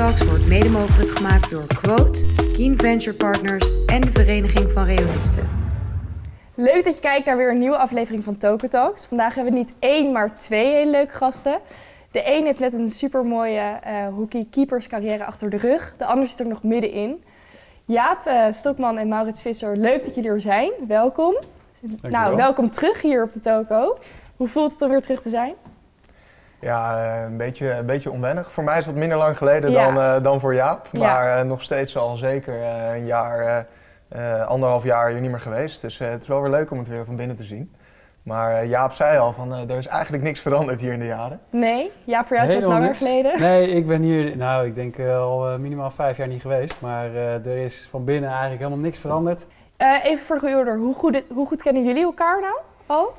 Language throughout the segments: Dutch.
Talks wordt mede mogelijk gemaakt door Quote, Keen Venture Partners en de Vereniging van Realisten. Leuk dat je kijkt naar weer een nieuwe aflevering van Token Talks. Vandaag hebben we niet één, maar twee hele leuke gasten. De een heeft net een supermooie uh, hockey keeperscarrière achter de rug. De ander zit er nog middenin. Jaap uh, Stokman en Maurits Visser, leuk dat jullie er zijn. Welkom. Nou, welkom terug hier op de Toko. Hoe voelt het om weer terug te zijn? Ja, eh, een beetje, een beetje onwennig. Voor mij is dat minder lang geleden dan, uh, dan voor Jaap. Maar uh, nog steeds al zeker een jaar, anderhalf jaar hier niet meer geweest. Dus het is wel weer leuk om het weer van binnen te zien. Maar Jaap zei al van er is eigenlijk niks veranderd hier in de jaren. Nee, Jaap voor jou is het langer niks. geleden. Nee, ik ben hier, nou ik denk al minimaal vijf jaar niet geweest. Maar er is van binnen eigenlijk helemaal niks veranderd. even voor de goede orde, hoe goed, hoe goed kennen jullie elkaar nou al?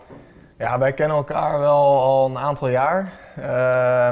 Ja, wij kennen elkaar wel al een aantal jaar. Uh,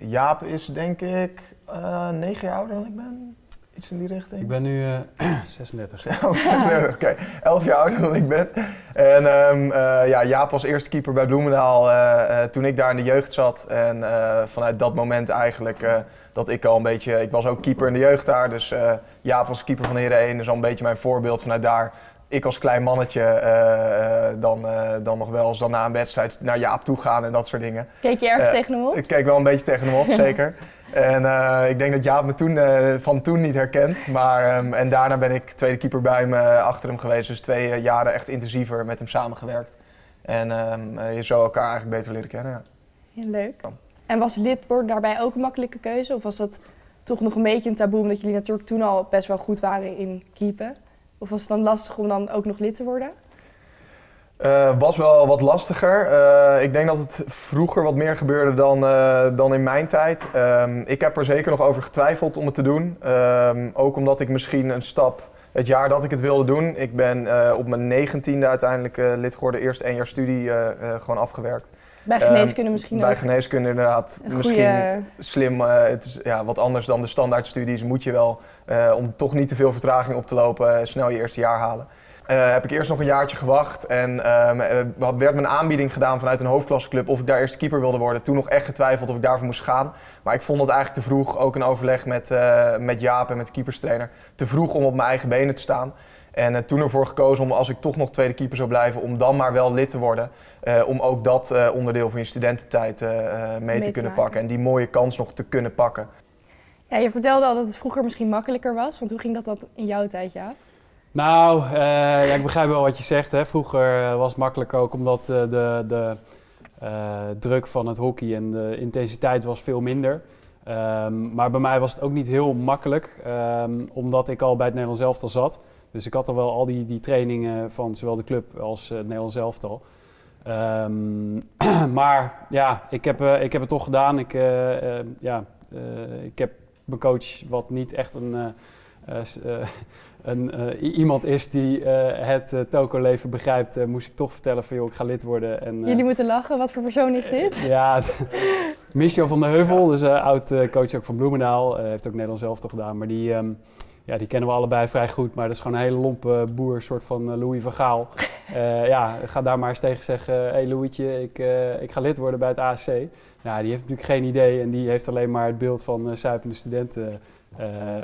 Jaap is denk ik uh, negen jaar ouder dan ik ben. Iets in die richting. Ik ben nu uh, 36. Oké, okay. elf jaar ouder dan ik ben. En um, uh, ja, Jaap was eerste keeper bij Bloemendaal toen ik daar in de jeugd zat. En vanuit dat moment eigenlijk dat ik al een beetje... Ik was ook keeper in de jeugd daar. Dus Jaap was keeper van Heren 1. Dus al een beetje mijn voorbeeld vanuit daar ik als klein mannetje uh, dan, uh, dan nog wel eens dan na een wedstrijd naar Jaap toe gaan en dat soort dingen. Keek je erg tegen hem op? Ik keek wel een beetje tegen hem op, zeker. En ik denk dat Jaap me toen, van toen niet herkent. Maar, um, en daarna ben ik tweede keeper bij hem achter hem geweest. Dus twee jaren echt intensiever met hem samengewerkt. En um, je zou elkaar eigenlijk beter leren kennen. Ja. ja leuk. En was lid worden daarbij ook een makkelijke keuze? Of was dat toch nog een beetje een taboe, omdat jullie natuurlijk toen al best wel goed waren in keepen? Of was het dan lastig om dan ook nog lid te worden? Uh, was wel wat lastiger. Uh, ik denk dat het vroeger wat meer gebeurde dan, uh, dan in mijn tijd. Um, ik heb er zeker nog over getwijfeld om het te doen. Um, ook omdat ik misschien een stap, het jaar dat ik het wilde doen. Ik ben op mijn negentiende uiteindelijk lid geworden. Eerst één jaar studie gewoon afgewerkt. Bij geneeskunde um, misschien Bij ook. geneeskunde inderdaad. Misschien slim. het is ja, wat anders dan de standaardstudies. Moet je wel uh, om toch niet te veel vertraging op te lopen, uh, snel je eerste jaar halen. Uh, heb ik eerst nog een jaartje gewacht en ehm, werd me een aanbieding gedaan vanuit een hoofdklasseclub of ik daar eerst keeper wilde worden. Toen nog echt getwijfeld of ik daarvoor moest gaan. Maar ik vond het eigenlijk te vroeg, ook een overleg met, met Jaap en met de keeperstrainer, te vroeg om op mijn eigen benen te staan. En toen ervoor gekozen om als ik toch nog tweede keeper zou blijven, om dan maar wel lid te worden. om ook dat onderdeel van je studententijd mee, mee, te kunnen pakken en die mooie kans nog te kunnen pakken. Ja, je vertelde al dat het vroeger misschien makkelijker was. Want hoe ging dat dan in jouw tijd, ja? Nou, uh, ja, ik begrijp wel wat je zegt. Hè. Vroeger eh, was het makkelijker ook omdat uh, de, de druk van het hockey en de intensiteit was veel minder. Um, maar bij mij was het ook niet heel makkelijk, um, omdat ik al bij het Nederlands elftal zat. Dus ik had al wel al die, die trainingen van zowel de club als het Nederlands elftal. Um, maar ja, ik heb, ik heb het toch gedaan. Ik, ja, ik heb mijn coach, wat niet echt een, uh, uh, een iemand is die het toko-leven begrijpt, moest ik toch vertellen van joh, ik ga lid worden. En, Jullie moeten lachen, wat voor persoon is dit? ja, Michel van der Heuvel, dus oud coach ook van Bloemendaal, heeft ook Nederlands zelf toch gedaan, maar die... Um, ja, die kennen we allebei vrij goed, maar dat is gewoon een hele lompe boer, soort van Louis van Gaal. Uh, ja, ga daar maar eens tegen zeggen, hé hey Louietje, ik, uh, ik ga lid worden bij het ASC. Nou, die heeft natuurlijk geen idee en die heeft alleen maar het beeld van uh, zuipende studenten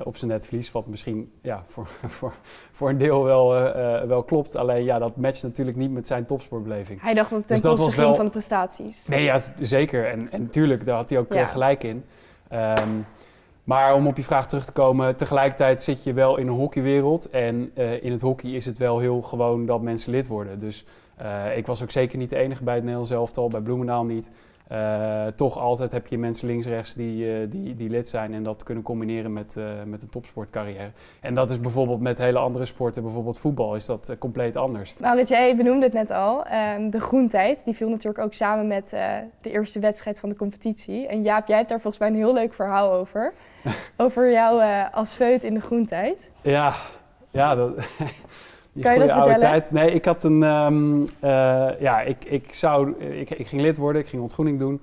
op zijn netvlies. Wat misschien ja, voor, voor, voor een deel wel, wel klopt. Alleen ja, dat matcht natuurlijk niet met zijn topsportbeleving. Hij dacht dat het ten dus koste ging wel... van de prestaties. Nee, ja, zeker. En, en tuurlijk, daar had hij ook ja. gelijk in. Um, maar om op je vraag terug te komen, tegelijkertijd zit je wel in een hockeywereld. En in het hockey is het wel heel gewoon dat mensen lid worden. Dus ik was ook zeker niet de enige bij het Nederlands elftal, bij Bloemendaal niet. Uh, toch altijd heb je mensen links-rechts die, uh, die, die lid zijn en dat kunnen combineren met, met een topsportcarrière. En dat is bijvoorbeeld met hele andere sporten, bijvoorbeeld voetbal, is dat compleet anders. Maurits, jij benoemde het net al, um, de groentijd, die viel natuurlijk ook samen met de eerste wedstrijd van de competitie. En Jaap, jij hebt daar volgens mij een heel leuk verhaal over. over jou als feut in de groentijd. Ja, ja dat... kan je dat vertellen? Tijd. Nee, ik had een. Um, uh, ja, ik, ik, zou, ik, ik ging lid worden, ik ging ontgroening doen.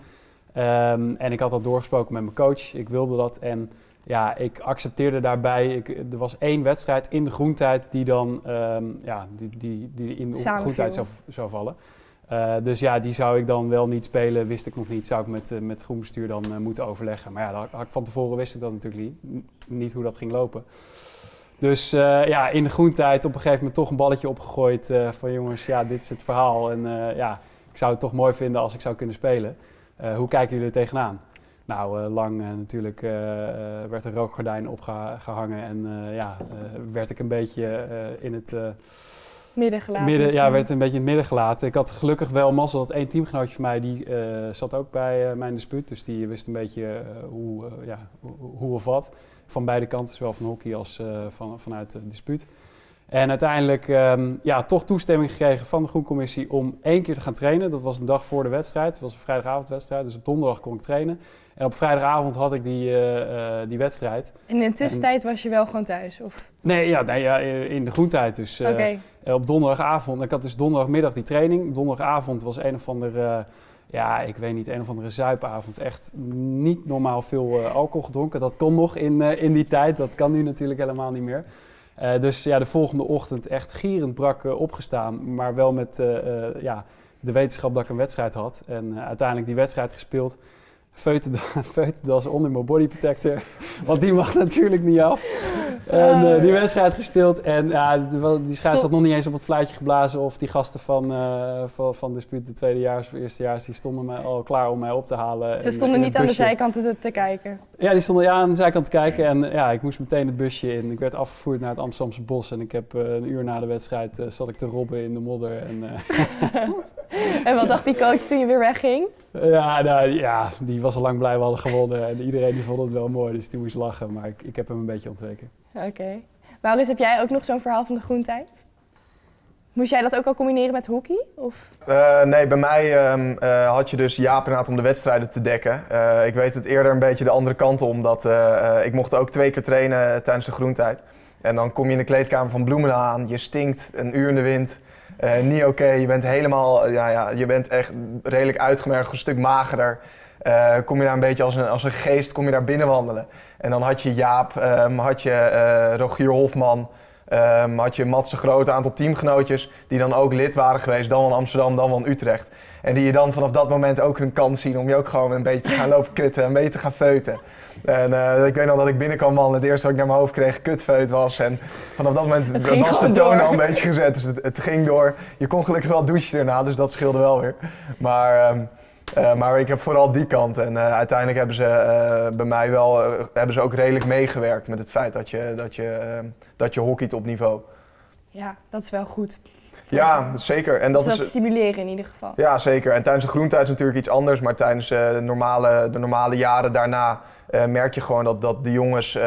Um, en ik had dat doorgesproken met mijn coach. Ik wilde dat. En ja, ik accepteerde daarbij. Ik, er was één wedstrijd in de groentijd die dan. Um, ja, die, die, die in de groentijd zou, zou vallen. dus ja, die zou ik dan wel niet spelen, wist ik nog niet. Zou ik met, uh, met groenbestuur dan moeten overleggen. Maar ja, had ik van tevoren wist ik dat natuurlijk niet, niet hoe dat ging lopen. Dus ja, in de groentijd op een gegeven moment toch een balletje opgegooid van jongens, ja, dit is het verhaal. En ja, ik zou het toch mooi vinden als ik zou kunnen spelen. hoe kijken jullie er tegenaan? Nou, lang natuurlijk werd een rookgordijn opgehangen en ja, werd ik een beetje in het... midden gelaten. Midden, ja, werd een beetje in het midden gelaten. Ik had gelukkig wel mazzel dat één teamgenootje van mij, die zat ook bij mijn dispuut. Dus die wist een beetje hoe, ja, hoe of wat. Van beide kanten, zowel van hockey als van, vanuit het dispuut. En uiteindelijk um, ja, toch toestemming gekregen van de Groencommissie om één keer te gaan trainen. Dat was een dag voor de wedstrijd. Het was een vrijdagavondwedstrijd, dus op donderdag kon ik trainen. En op vrijdagavond had ik die, uh, uh, die wedstrijd. En in de tussentijd was je wel gewoon thuis? Of? Nee, ja, nee, ja in de groentijd. Dus uh, okay. op donderdagavond. Ik had dus donderdagmiddag die training. Donderdagavond was een of andere, ja, ik weet niet, een of andere zuipavond. Echt niet normaal veel alcohol gedronken. Dat kon nog in, in die tijd. Dat kan nu natuurlijk helemaal niet meer. Uh, dus ja, de volgende ochtend echt gierend brak opgestaan, maar wel met ja, de wetenschap dat ik een wedstrijd had. En uiteindelijk die wedstrijd gespeeld. Feutendas onder mijn body protector, want die mag natuurlijk niet af. En die wedstrijd gespeeld en ja, die scheids had nog niet eens op het fluitje geblazen of die gasten van, van, van Dispuut, de tweedejaars of eerstejaars, die stonden mij al klaar om mij op te halen. Ze stonden niet aan de zijkant te, te kijken? Ja, die stonden ja, aan de zijkant te kijken. En ja, ik moest meteen het busje in. Ik werd afgevoerd naar het Amsterdamse bos. En ik heb uh, een uur na de wedstrijd zat ik te robben in de modder. En, en wat dacht die coach toen je weer wegging? Ja, nou, ja, die was al lang blij we hadden gewonnen. En iedereen die vond het wel mooi, dus die moest lachen. Maar ik, ik heb hem een beetje ontweken. Oké. Okay. Maurits, heb jij ook nog zo'n verhaal van de groentijd? Moest jij dat ook al combineren met hockey? Of? Uh, nee, bij mij um, uh, had je dus Jaap inderdaad om de wedstrijden te dekken. Uh, ik weet het eerder een beetje de andere kant om. Dat, ik mocht ook twee keer trainen tijdens de groentijd. En dan kom je in de kleedkamer van Bloemendaal aan. Je stinkt, een uur in de wind. Niet oké, je bent helemaal, ja, ja, je bent echt redelijk uitgemergeld, een stuk magerder. kom je daar een beetje als een, als een geest, kom je daar binnen wandelen. En dan had je Jaap, um, had je Rogier Hofman... Um, had je Matse grote aantal teamgenootjes die dan ook lid waren geweest, dan van Amsterdam, dan van Utrecht. En die je dan vanaf dat moment ook hun kans zien om je ook gewoon een beetje te gaan lopen kutten, een beetje te gaan feuten. En uh, ik weet nog dat ik binnenkwam man, het eerste wat ik naar mijn hoofd kreeg kutfeut was. En vanaf dat moment was de toon al een beetje gezet, dus het, het, ging door. Je kon gelukkig wel douchen erna, dus dat scheelde wel weer. Maar... Um, uh, maar ik heb vooral die kant. En uh, uiteindelijk hebben ze uh, bij mij wel hebben ze ook redelijk meegewerkt met het feit dat je, dat je, dat je hockeyt op niveau. Ja, dat is wel goed. Ja, zeker. En dat, dat is stimuleren in ieder geval. Ja, zeker. En tijdens de groentijd is natuurlijk iets anders. Maar tijdens de, normale, de normale jaren daarna merk je gewoon dat, dat de jongens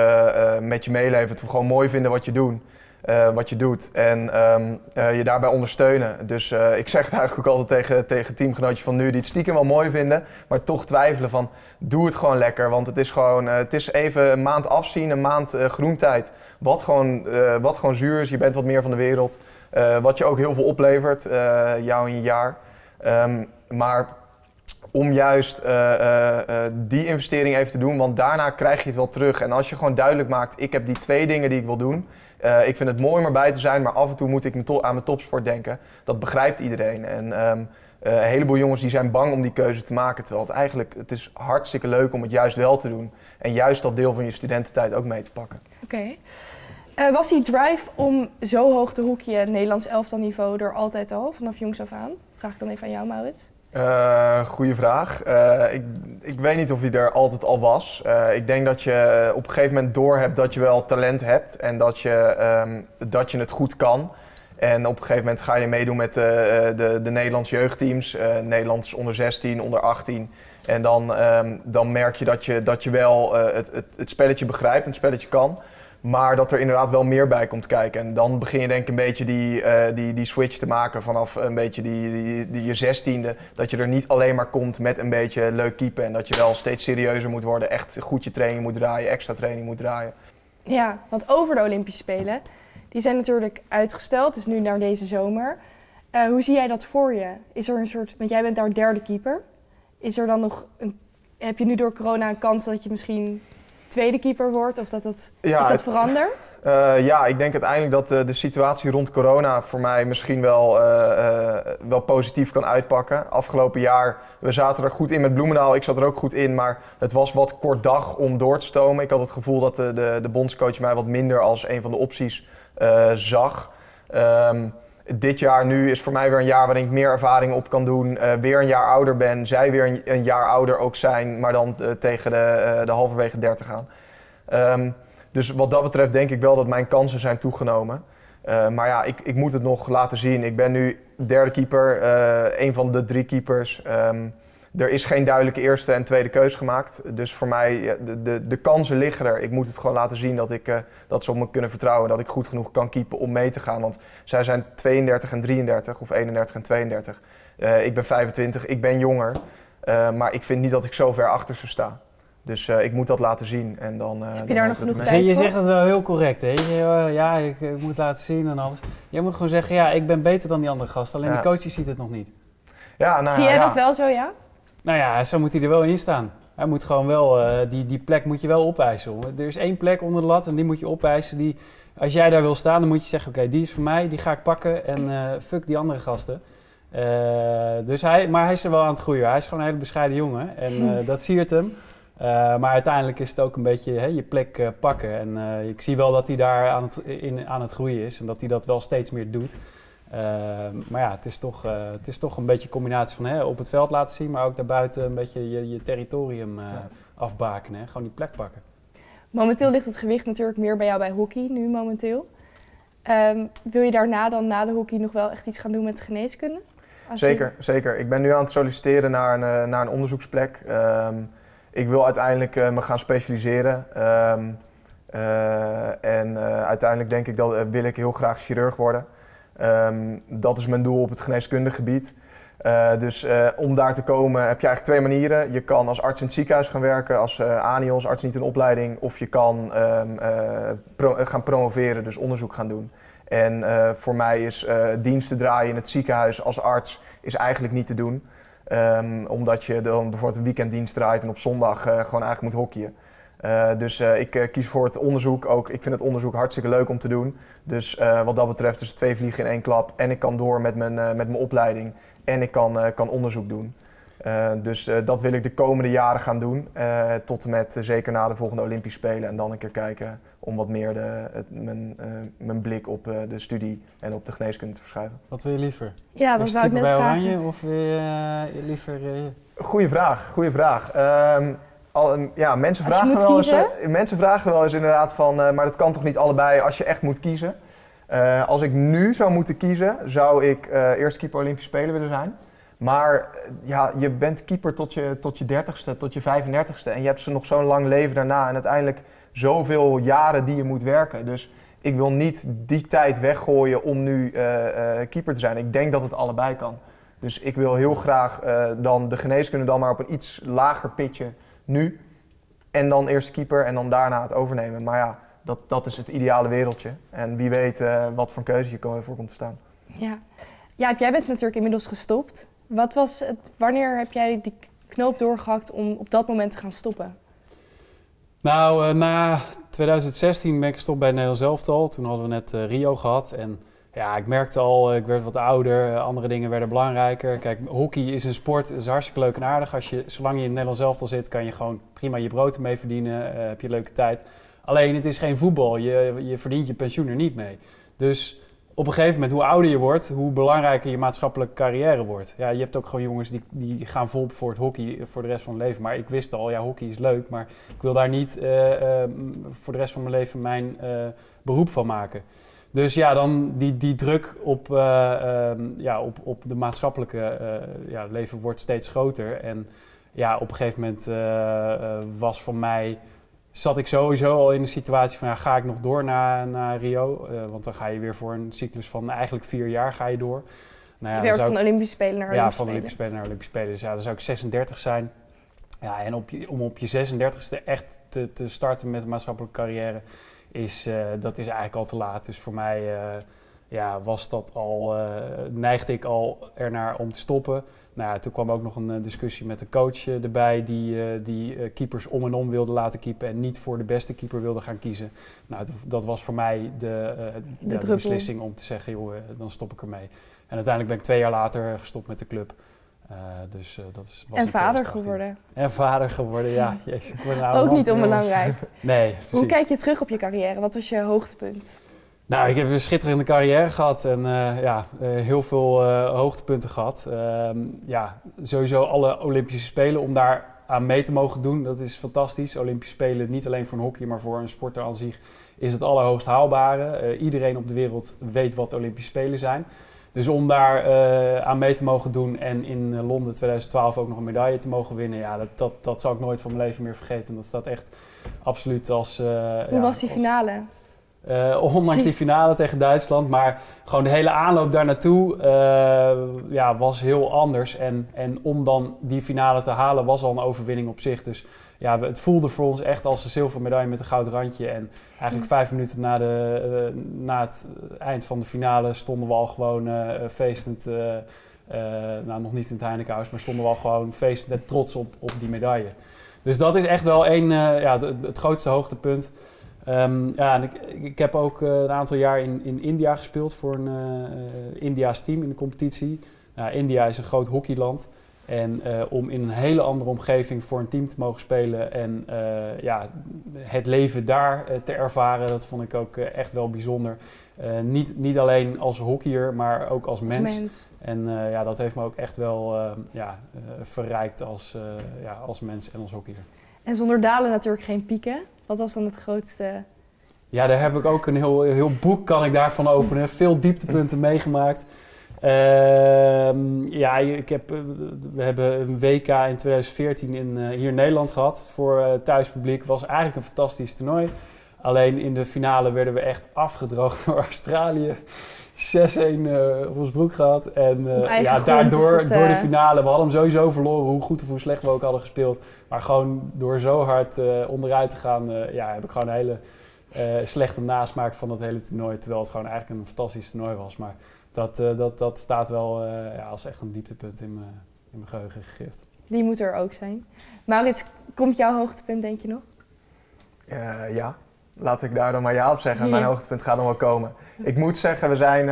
met je meeleven. Het gewoon mooi vinden wat je doet. Uh, wat je doet en uh, je daarbij ondersteunen. Dus ik zeg het eigenlijk ook altijd tegen, tegen teamgenootjes van nu die het stiekem wel mooi vinden, maar toch twijfelen van doe het gewoon lekker. Want het is gewoon, het is even een maand afzien, een maand groentijd. Wat gewoon, wat gewoon zuur is, je bent wat meer van de wereld. wat je ook heel veel oplevert, jou in je jaar. Um, maar om juist die investering even te doen, want daarna krijg je het wel terug. En als je gewoon duidelijk maakt, ik heb die twee dingen die ik wil doen ik vind het mooi om erbij te zijn, maar af en toe moet ik aan mijn topsport denken. Dat begrijpt iedereen. En uh, een heleboel jongens die zijn bang om die keuze te maken. Terwijl het eigenlijk het is hartstikke leuk om het juist wel te doen. En juist dat deel van je studententijd ook mee te pakken. Oké. Was die drive om zo hoog te hoekje Nederlands elftal niveau er altijd al, vanaf jongs af aan? Vraag ik dan even aan jou, Maurits. Uh, goeie vraag. Uh, ik, ik weet niet of hij er altijd al was. Uh, ik denk dat je op een gegeven moment doorhebt dat je wel talent hebt en dat je, um, dat je het goed kan. En op een gegeven moment ga je meedoen met de, de, de Nederlandse jeugdteams, Nederlands onder 16, onder 18. En dan, um, dan merk je dat je, dat je wel het, het, het spelletje begrijpt en het spelletje kan. Maar dat er inderdaad wel meer bij komt kijken. En dan begin je denk ik een beetje die, uh, die, die switch te maken vanaf een beetje die, die, je zestiende. Dat je er niet alleen maar komt met een beetje leuk keepen. En dat je wel steeds serieuzer moet worden. Echt goed je training moet draaien, extra training moet draaien. Ja, want over de Olympische Spelen. Die zijn natuurlijk uitgesteld, dus nu naar deze zomer. Uh, hoe zie jij dat voor je? Is er een soort, want jij bent daar derde keeper. Is er dan nog een, heb je nu door corona een kans dat je misschien tweede keeper wordt? Of dat het, ja, is dat veranderd? Uh, ja, ik denk uiteindelijk dat de, de, situatie rond corona voor mij misschien wel, uh, wel positief kan uitpakken. Afgelopen jaar, we zaten er goed in met Bloemendaal. Ik zat er ook goed in, maar het was wat kort dag om door te stomen. Ik had het gevoel dat de, de, de bondscoach mij wat minder als een van de opties zag. Um, dit jaar nu is voor mij weer een jaar waarin ik meer ervaring op kan doen. Uh, weer een jaar ouder ben. Zij weer een, jaar ouder ook zijn, maar dan uh, tegen de, uh, de halverwege 30 gaan. Um, dus wat dat betreft denk ik wel dat mijn kansen zijn toegenomen. maar ja, ik, ik moet het nog laten zien. Ik ben nu derde keeper, een van de drie keepers. Um, er is geen duidelijke eerste en tweede keus gemaakt. Dus voor mij, de, de, de kansen liggen er. Ik moet het gewoon laten zien dat, ik, uh, dat ze op me kunnen vertrouwen. Dat ik goed genoeg kan keepen om mee te gaan. Want zij zijn 32 en 33 of 31 en 32. Uh, ik ben 25, ik ben jonger. Uh, maar ik vind niet dat ik zo ver achter ze sta. Dus ik moet dat laten zien. En dan, Heb je daar nog genoeg tijd voor? Je zegt het wel heel correct. Hè? ja, ik, ik, moet laten zien en alles. Jij moet gewoon zeggen, ja, ik ben beter dan die andere gast. Alleen ja. de coach ziet het nog niet. Ja, nou, Zie jij ja. dat wel zo, ja? Nou ja, zo moet hij er wel in staan. Hij moet gewoon wel, uh, die, die plek moet je wel opeisen. Er is één plek onder de lat en die moet je opeisen. Die, als jij daar wil staan, dan moet je zeggen, oké, die is voor mij, die ga ik pakken en uh, fuck die andere gasten. Uh, dus hij, maar hij is er wel aan het groeien. Hij is gewoon een hele bescheiden jongen en dat siert hem. maar uiteindelijk is het ook een beetje hè, je plek pakken. En ik zie wel dat hij daar aan het, in, aan het groeien is en dat hij dat wel steeds meer doet. Uh, maar ja, het is, toch, uh, het is toch een beetje een combinatie van hè, op het veld laten zien, maar ook daarbuiten een beetje je, je territorium uh, ja. afbakenen. Gewoon die plek pakken. Momenteel ligt het gewicht natuurlijk meer bij jou bij hockey, nu momenteel. Um, wil je daarna dan na de hockey nog wel echt iets gaan doen met geneeskunde? zeker, je... zeker. Ik ben nu aan het solliciteren naar een, naar een onderzoeksplek. Um, ik wil uiteindelijk me gaan specialiseren. Um, en uiteindelijk denk ik dat wil ik heel graag chirurg worden. Um, dat is mijn doel op het geneeskundig gebied. Uh, dus uh, om daar te komen heb je eigenlijk twee manieren. Je kan als arts in het ziekenhuis gaan werken, als uh, ANIOS, arts niet in opleiding. Of je kan pro gaan promoveren, dus onderzoek gaan doen. En voor mij is diensten draaien in het ziekenhuis als arts is eigenlijk niet te doen. Um, omdat je dan bijvoorbeeld een weekenddienst draait en op zondag gewoon eigenlijk moet hockeyen. Uh, dus uh, ik uh, kies voor het onderzoek ook. Ik vind het onderzoek hartstikke leuk om te doen. Dus wat dat betreft is het twee vliegen in één klap. En ik kan door met mijn, met mijn opleiding. En ik kan, kan onderzoek doen. dus dat wil ik de komende jaren gaan doen. tot en met zeker na de volgende Olympische Spelen. En dan een keer kijken om wat meer de, het, mijn, mijn blik op de studie en op de geneeskunde te verschuiven. Wat wil je liever? Ja, dat zou ik net bij vragen. Oranje of wil je liever... Goeie vraag, goeie vraag. Ehm, al, ja, mensen vragen, wel eens, uh, mensen vragen wel eens inderdaad van, uh, maar dat kan toch niet allebei als je echt moet kiezen. Uh, als ik nu zou moeten kiezen, zou ik eerst keeper Olympische Spelen willen zijn. Maar ja, je bent keeper tot je, tot je 30ste, tot je 35ste. En je hebt ze nog zo'n lang leven daarna. En uiteindelijk zoveel jaren die je moet werken. Dus ik wil niet die tijd weggooien om nu keeper te zijn. Ik denk dat het allebei kan. Dus ik wil heel graag dan de geneeskunde dan maar op een iets lager pitje nu. En dan eerst keeper en dan daarna het overnemen. Maar ja, dat, dat is het ideale wereldje. En wie weet uh, wat voor keuze je voor komt te staan. Ja. ja, jij bent natuurlijk inmiddels gestopt. Wat was het, wanneer heb jij die knoop doorgehakt om op dat moment te gaan stoppen? Nou, uh, na 2016 ben ik gestopt bij het Nederlands elftal. Toen hadden we net uh, Rio gehad en ja, ik merkte al, ik werd wat ouder, eh, andere dingen werden belangrijker. Kijk, hockey is een sport, is hartstikke leuk en aardig. Als je, zolang je in het Nederlands elftal zit, kan je gewoon prima je brood ermee verdienen, uh, heb je leuke tijd. Alleen, het is geen voetbal, je, je verdient je pensioen er niet mee. Dus op een gegeven moment, hoe ouder je wordt, hoe belangrijker je maatschappelijke carrière wordt. Ja, je hebt ook gewoon jongens die, die gaan vol voor het hockey voor de rest van hun leven. Maar ik wist al, ja, hockey is leuk, maar ik wil daar niet voor de rest van mijn leven mijn beroep van maken. Dus ja, dan die, die druk op, uh, um, ja, op, op de maatschappelijke uh, ja, leven wordt steeds groter. En ja, op een gegeven moment uh, was voor mij, zat ik sowieso al in de situatie van ja, ga ik nog door naar, naar Rio? want dan ga je weer voor een cyclus van eigenlijk vier jaar ga je door. Nou ja, weer van Olympische Spelen naar Olympische Ja, van Olympische Spelen naar Olympische Spelen. Dus ja, dan zou ik 36 zijn. Ja, en op je, om op je 36e echt te, te starten met een maatschappelijke carrière is, uh, dat is eigenlijk al te laat. Dus voor mij uh, ja, was dat al, neigde ik al ernaar om te stoppen. Nou ja, toen kwam ook nog een discussie met de coach erbij die, die keepers om en om wilde laten keepen en niet voor de beste keeper wilde gaan kiezen. Nou, dat was voor mij de, de, de beslissing om te zeggen, joh, dan stop ik ermee. En uiteindelijk ben ik twee jaar later gestopt met de club. Uh, dus, uh, dat is, was en vader geworden. En vader geworden, ja. Jezus, ik nou Ook niet onbelangrijk. nee, Hoe kijk je terug op je carrière? Wat was je hoogtepunt? Nou, ik heb een schitterende carrière gehad en uh, ja, heel veel hoogtepunten gehad. Ehm, ja, sowieso alle Olympische Spelen om daar aan mee te mogen doen, dat is fantastisch. Olympische Spelen, niet alleen voor een hockey, maar voor een sporter aan zich, is het allerhoogst haalbare. iedereen op de wereld weet wat Olympische Spelen zijn. Dus om daar uh, aan mee te mogen doen en in eh, Londen 2012 ook nog een medaille te mogen winnen, ja, dat, dat, dat zal ik nooit van mijn leven meer vergeten. Dat staat echt absoluut als. Uh, Hoe ja, was die finale? Uh, ondanks die finale tegen Duitsland. Maar gewoon de hele aanloop daar naartoe ja, was heel anders. En, en om dan die finale te halen was al een overwinning op zich. Dus ja, het voelde voor ons echt als een zilveren medaille met een goud randje. En eigenlijk vijf minuten na, de, uh, na het eind van de finale stonden we al gewoon uh, feestend. Uh, nou, nog niet in het Heinekenhuis, maar stonden we al gewoon feestend trots op, op die medaille. Dus dat is echt wel een, ja, het, het, grootste hoogtepunt. Um, ja, en ik, ik heb ook een aantal jaar in, in India gespeeld voor een India's team in de competitie. India is een groot hockeyland. En uh, om in een hele andere omgeving voor een team te mogen spelen en uh, ja, het leven daar uh, te ervaren, dat vond ik ook echt wel bijzonder. niet, niet alleen als hockeyer, maar ook als mens. Als mens. En ja, dat heeft me ook echt wel ja, verrijkt als, ja, als mens en als hockeyer. En zonder dalen natuurlijk geen pieken. Wat was dan het grootste? Ja, daar heb ik ook een heel, heel boek kan ik daarvan openen. Veel dieptepunten meegemaakt. Uh, ja, ik heb, eh, we hebben een WK in 2014 in, uh, hier in Nederland gehad voor uh, thuispubliek. was eigenlijk een fantastisch toernooi. Alleen in de finale werden we echt afgedroogd door Australië. 6-1 op ons broek gehad. En ja, daardoor, door de finale, we hadden hem sowieso verloren, hoe goed of hoe slecht we ook hadden gespeeld. Maar gewoon door zo hard onderuit te gaan, ja, heb ik gewoon een hele slechte nasmaak van dat hele toernooi. Terwijl het gewoon eigenlijk een fantastisch toernooi was. Maar dat, uh, dat, dat staat wel uh, ja, als echt een dieptepunt in mijn, in mijn geheugen gegrift. Die moet er ook zijn. Maurits, komt jouw hoogtepunt denk je nog? Uh, ja, laat ik daar dan maar ja op zeggen. Ja. Mijn hoogtepunt gaat nog wel komen. Ik moet zeggen, we zijn,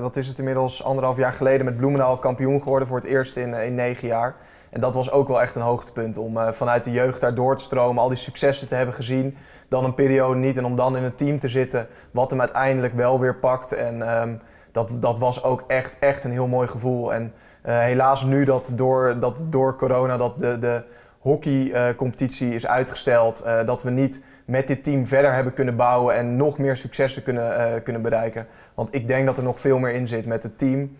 wat is het inmiddels, anderhalf jaar geleden met Bloemendaal kampioen geworden voor het eerst in, in negen jaar. En dat was ook wel echt een hoogtepunt om vanuit de jeugd daar door te stromen, al die successen te hebben gezien dan een periode niet. En om dan in een team te zitten wat hem uiteindelijk wel weer pakt. En um, dat, dat was ook echt, echt een heel mooi gevoel. En uh, helaas nu dat door, dat door corona dat de, de hockeycompetitie uh, is uitgesteld. Uh, dat we niet met dit team verder hebben kunnen bouwen en nog meer successen kunnen, kunnen bereiken. Want ik denk dat er nog veel meer in zit met het team.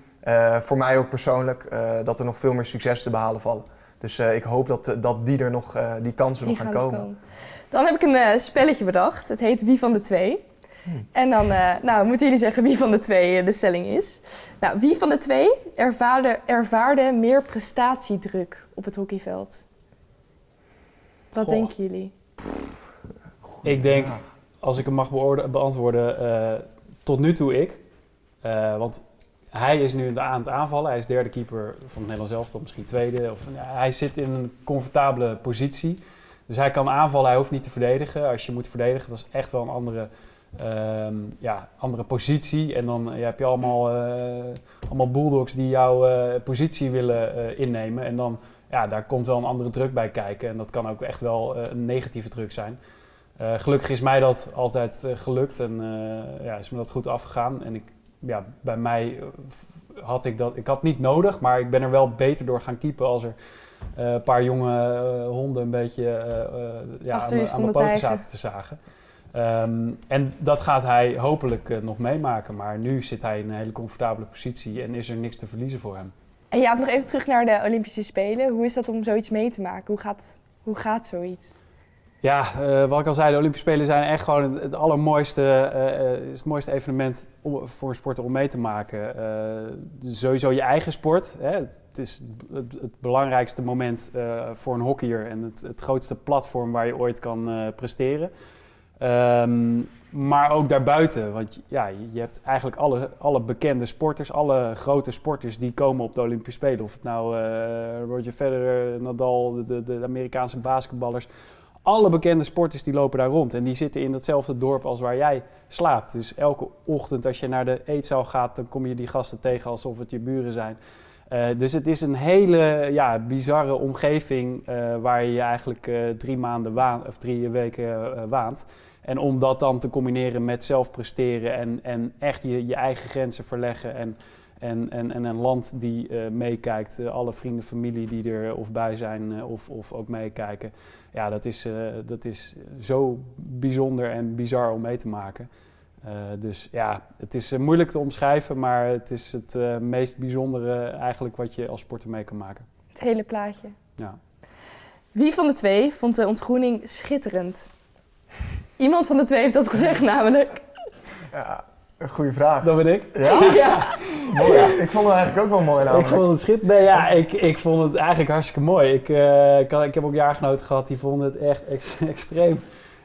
voor mij ook persoonlijk, dat er nog veel meer succes te behalen vallen. Dus ik hoop dat, dat die, er nog, die kansen die nog gaan, komen. komen. Dan heb ik een uh, spelletje bedacht. Het heet Wie van de Twee. Hmm. En dan uh, nou, moeten jullie zeggen wie van de twee uh, de stelling is. Nou, wie van de twee ervaarde, ervaarde meer prestatiedruk op het hockeyveld? Wat Goh. denken jullie? Ik denk, als ik hem mag beantwoorden, tot nu toe ik. want hij is nu aan het aanvallen. Hij is derde keeper van het Nederlands elftal, misschien tweede. Of, hij zit in een comfortabele positie. Dus hij kan aanvallen, hij hoeft niet te verdedigen. Als je moet verdedigen, dat is echt wel een andere, uh, ja, andere positie. En dan ja, heb je allemaal, uh, allemaal bulldogs die jouw uh, positie willen uh, innemen. En dan, ja, daar komt wel een andere druk bij kijken. En dat kan ook echt wel een negatieve druk zijn. gelukkig is mij dat altijd gelukt en ja, is me dat goed afgegaan. En ik, ja, bij mij had ik dat, ik had niet nodig, maar ik ben er wel beter door gaan keepen als er uh, een paar jonge uh, honden een beetje uh, ja, aan, aan de poten zaten te zagen. Um, en dat gaat hij hopelijk nog meemaken. Maar nu zit hij in een hele comfortabele positie en is er niks te verliezen voor hem. En ja, nog even terug naar de Olympische Spelen. Hoe is dat om zoiets mee te maken? Hoe gaat, hoe gaat zoiets? Ja, uh, wat ik al zei, de Olympische Spelen zijn echt gewoon het, allermooiste, uh, is het mooiste evenement om, voor een sporter om mee te maken. Uh, sowieso je eigen sport. Hè. Het is het, het belangrijkste moment voor een hockeyer en het, grootste platform waar je ooit kan presteren. Ehm, maar ook daarbuiten, want ja, je hebt eigenlijk alle, alle bekende sporters, alle grote sporters die komen op de Olympische Spelen. Of het nou Roger Federer, Nadal, de, de, Amerikaanse basketballers. Alle bekende sporters die lopen daar rond en die zitten in datzelfde dorp als waar jij slaapt. Dus elke ochtend als je naar de eetzaal gaat, dan kom je die gasten tegen alsof het je buren zijn. Uh, dus het is een hele ja, bizarre omgeving uh, waar je eigenlijk uh, drie maanden waan, of drie weken waant. En om dat dan te combineren met zelf presteren en, en echt je, je eigen grenzen verleggen. En, en, en, en een land die uh, meekijkt, uh, alle vrienden, familie die er of bij zijn uh, of, of ook meekijken. Ja, dat is, dat is zo bijzonder en bizar om mee te maken. dus ja, het is moeilijk te omschrijven, maar het is het meest bijzondere eigenlijk wat je als sporter mee kan maken. Het hele plaatje. Ja. Wie van de twee vond de ontgroening schitterend? Iemand van de twee heeft dat gezegd namelijk. Ja, een goede vraag. Dat ben ik. Ja? ja. mooi. Ja. Ik vond het eigenlijk ook wel mooi namelijk. Ik vond het schitterend. Nee, ja, ik, ik vond het eigenlijk hartstikke mooi. Ik, uh, ik, had, ik heb ook jaargenoten gehad die vonden het echt ex, extreem,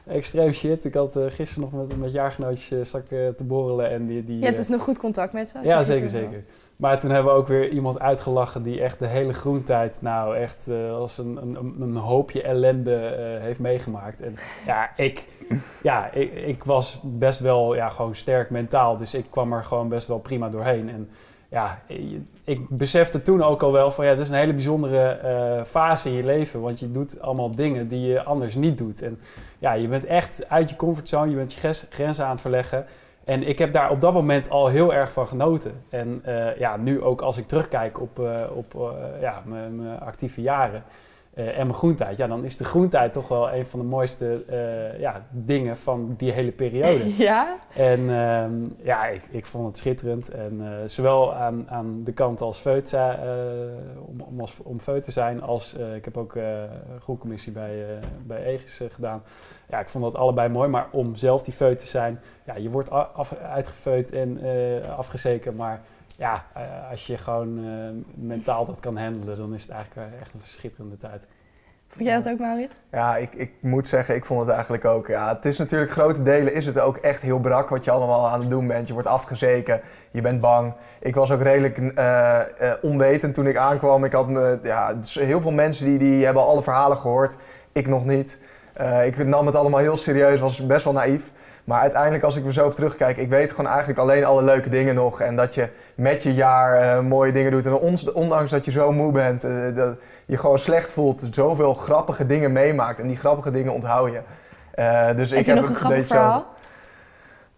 extreem shit. Ik had uh, gisteren nog met, met jaargenootjes uh, stak, te borrelen. En die, die, Je hebt dus nog goed contact met ze? Ja, zeker, zeker. Maar toen hebben we ook weer iemand uitgelachen die echt de hele groentijd nou echt uh, als een, een, een, hoopje ellende uh, heeft meegemaakt. En ja, ik, ja ik, ik, was best wel ja, gewoon sterk mentaal, dus ik kwam er gewoon best wel prima doorheen. En ja, ik besefte toen ook al wel van ja, dit is een hele bijzondere uh, fase in je leven, want je doet allemaal dingen die je anders niet doet. En ja, je bent echt uit je comfortzone, je bent je grenzen aan het verleggen. En ik heb daar op dat moment al heel erg van genoten. En uh, ja, nu ook als ik terugkijk op, uh, op ja, mijn actieve jaren en mijn groentijd, ja, dan is de groentijd toch wel een van de mooiste ja, dingen van die hele periode. Ja? En ehm, ja, ik, ik vond het schitterend. En zowel aan, aan de kant als feut, om, om, als, om feut te zijn, als ik heb ook groepcommissie bij, bij Egis gedaan ja, ik vond dat allebei mooi. Maar om zelf die feut te zijn, ja, je wordt af, uitgefeut en afgezeken. Maar ja, uh, als je gewoon uh, mentaal dat kan handelen, dan is het eigenlijk echt een verschitterende tijd. Vond jij dat ook, Marit? Ja, ik, ik moet zeggen, ik vond het eigenlijk ook. Ja, het is natuurlijk grote delen is het ook echt heel brak wat je allemaal aan het doen bent. Je wordt afgezeken, je bent bang. Ik was ook redelijk uh, uh, onwetend toen ik aankwam. Ik had me, ja, dus heel veel mensen die, die hebben alle verhalen gehoord. Ik nog niet. Uh, ik nam het allemaal heel serieus, was best wel naïef. Maar uiteindelijk, als ik er zo op terugkijk, ik weet gewoon eigenlijk alleen alle leuke dingen nog. En dat je met je jaar uh, mooie dingen doet. En ondanks dat je zo moe bent, uh, dat je gewoon slecht voelt, zoveel grappige dingen meemaakt. En die grappige dingen onthoud je. dus heb ik je heb nog een grappig verhaal?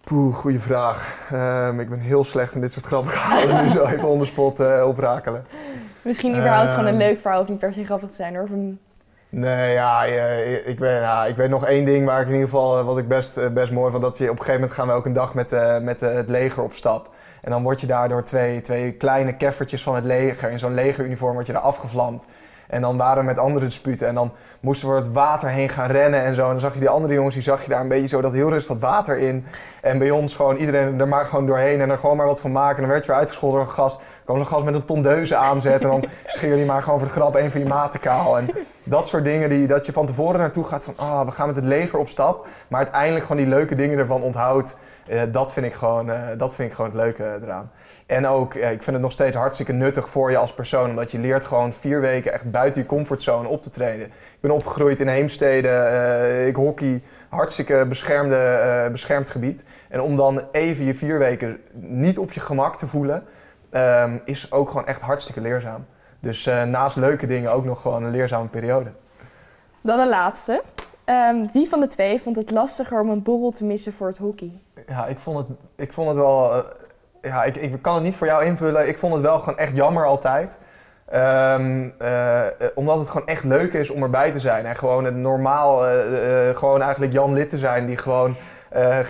Poeh, goede vraag. Um, ik ben heel slecht in dit soort grappige verhalen. nu zo even onder spot oprakelen. Misschien überhaupt gewoon een leuk verhaal, of niet per se grappig te zijn hoor. Of een Nee, ja, ik, ben, ja, ik weet nog één ding waar ik in ieder geval, wat ik best, best mooi vond. Dat je op een gegeven moment gaan we ook een dag met, uh, met het leger op stap. En dan word je daar door twee, twee kleine keffertjes van het leger, in zo'n legeruniform, word je daar afgevlamd. En dan waren we met andere disputen en dan moesten we het water heen gaan rennen en zo. En dan zag je die andere jongens, die zag je daar een beetje zo dat heel rustig dat water in. En bij ons gewoon iedereen er maar gewoon doorheen en er gewoon maar wat van maken. En dan werd je weer uitgescholden door een gast kwam zo'n gast met een tondeuze aanzetten en dan scheer je maar gewoon voor de grap een van je maten kaal. En dat soort dingen die, dat je van tevoren naartoe gaat van, ah, we gaan met het leger op stap. Maar uiteindelijk gewoon die leuke dingen ervan onthoudt. Uh, dat, vind ik gewoon, uh, dat vind ik gewoon het leuke eraan. En ook, uh, ik vind het nog steeds hartstikke nuttig voor je als persoon. Omdat je leert gewoon vier weken echt buiten je comfortzone op te treden. Ik ben opgegroeid in Heemstede, ik hockey, hartstikke beschermde, beschermd gebied. En om dan even je vier weken niet op je gemak te voelen um, is ook gewoon echt hartstikke leerzaam. Dus uh, naast leuke dingen ook nog gewoon een leerzame periode. Dan de laatste. Um, wie van de twee vond het lastiger om een borrel te missen voor het hockey? Ja, ik vond het, ik vond het wel... Uh, ja, ik, ik kan het niet voor jou invullen. Ik vond het wel gewoon echt jammer altijd. Um, uh, omdat het gewoon echt leuk is om erbij te zijn. En gewoon het normaal, gewoon eigenlijk Jan Lid te zijn. Die gewoon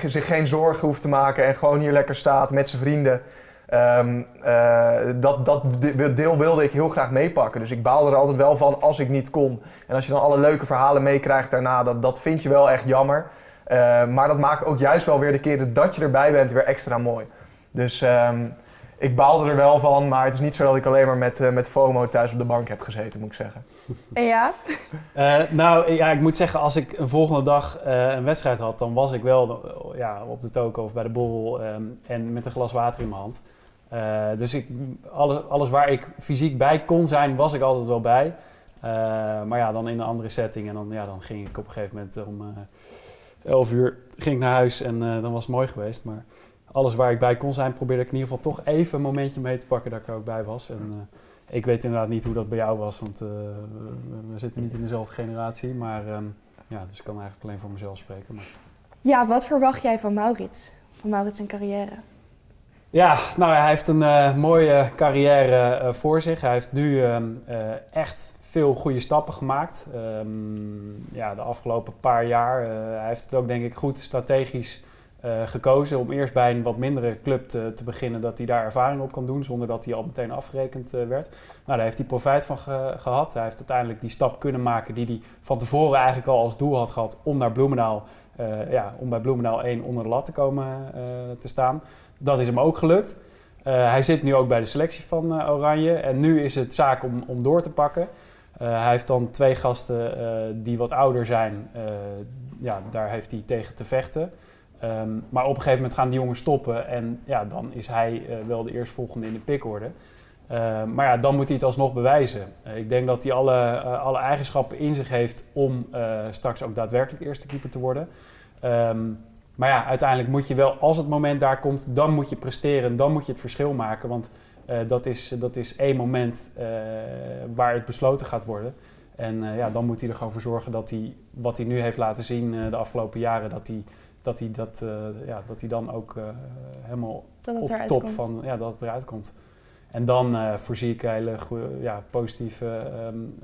zich geen zorgen hoeft te maken en gewoon hier lekker staat met zijn vrienden. Um, uh, dat, dat deel wilde ik heel graag meepakken. Dus ik baalde er altijd wel van als ik niet kon. En als je dan alle leuke verhalen meekrijgt daarna, dat, dat vind je wel echt jammer. Uh, maar dat maakt ook juist wel weer de keren dat je erbij bent weer extra mooi. Dus um, ik baalde er wel van, maar het is niet zo dat ik alleen maar met, met FOMO thuis op de bank heb gezeten, moet ik zeggen. En ja? nou, ja, ik moet zeggen, als ik een volgende dag een wedstrijd had, dan was ik wel ja, op de toko of bij de borrel ehm, en met een glas water in mijn hand. dus ik, alles, alles waar ik fysiek bij kon zijn, was ik altijd wel bij. maar ja, dan in een andere setting en dan, ja, dan ging ik op een gegeven moment om 11 uur ging ik naar huis en uh, dan was het mooi geweest. Maar alles waar ik bij kon zijn, probeerde ik in ieder geval toch even een momentje mee te pakken dat ik er ook bij was. En uh, ik weet inderdaad niet hoe dat bij jou was, want uh, we zitten niet in dezelfde generatie. Maar um, ja, dus ik kan eigenlijk alleen voor mezelf spreken. Maar... Ja, wat verwacht jij van Maurits? Van Maurits zijn carrière? Ja, nou hij heeft een mooie carrière voor zich. Hij heeft nu uh, echt veel goede stappen gemaakt. Um, ja, de afgelopen paar jaar. Uh, hij heeft het ook denk ik goed strategisch gekozen om eerst bij een wat mindere club te, te, beginnen, dat hij daar ervaring op kan doen, zonder dat hij al meteen afgerekend uh, werd. Nou, daar heeft hij profijt van ge gehad. Hij heeft uiteindelijk die stap kunnen maken die hij van tevoren eigenlijk al als doel had gehad om naar Bloemendaal, ja, om bij Bloemendaal 1 onder de lat te komen te staan. Dat is hem ook gelukt. hij zit nu ook bij de selectie van Oranje en nu is het zaak om, om door te pakken. Hij heeft dan twee gasten die wat ouder zijn. Ja, daar heeft hij tegen te vechten. Um, maar op een gegeven moment gaan die jongens stoppen. En ja, dan is hij wel de eerstvolgende in de pickorde. maar ja, dan moet hij het alsnog bewijzen. ik denk dat hij alle, alle eigenschappen in zich heeft om straks ook daadwerkelijk eerste keeper te worden. Um, maar ja, uiteindelijk moet je wel, als het moment daar komt, dan moet je presteren. Dan moet je het verschil maken. Want uh, dat, is, dat is één moment uh, waar het besloten gaat worden. En uh, ja, dan moet hij er gewoon voor zorgen dat hij wat hij nu heeft laten zien de afgelopen jaren, dat hij dat, hij dat, ja, dat hij dan ook helemaal dat op top komt. van ja, dat het eruit komt. En dan voorzie ik een hele ja, positieve um,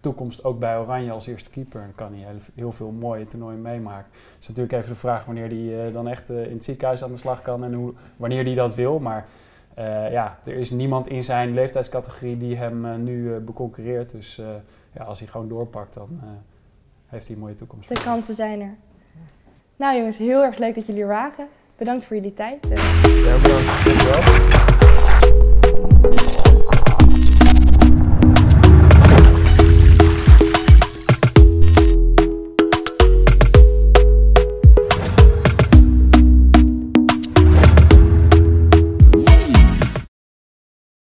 toekomst ook bij Oranje als eerste keeper. Dan kan hij heel, heel veel mooie toernooien meemaken. Het is natuurlijk even de vraag wanneer hij dan echt in het ziekenhuis aan de slag kan en hoe, wanneer hij dat wil. Maar uh, ja, er is niemand in zijn leeftijdscategorie die hem nu beconcurreert. Dus ja, als hij gewoon doorpakt, dan heeft hij een mooie toekomst. De kansen zijn er. Nou jongens, heel erg leuk dat jullie er waren. Bedankt voor jullie tijd. Ja.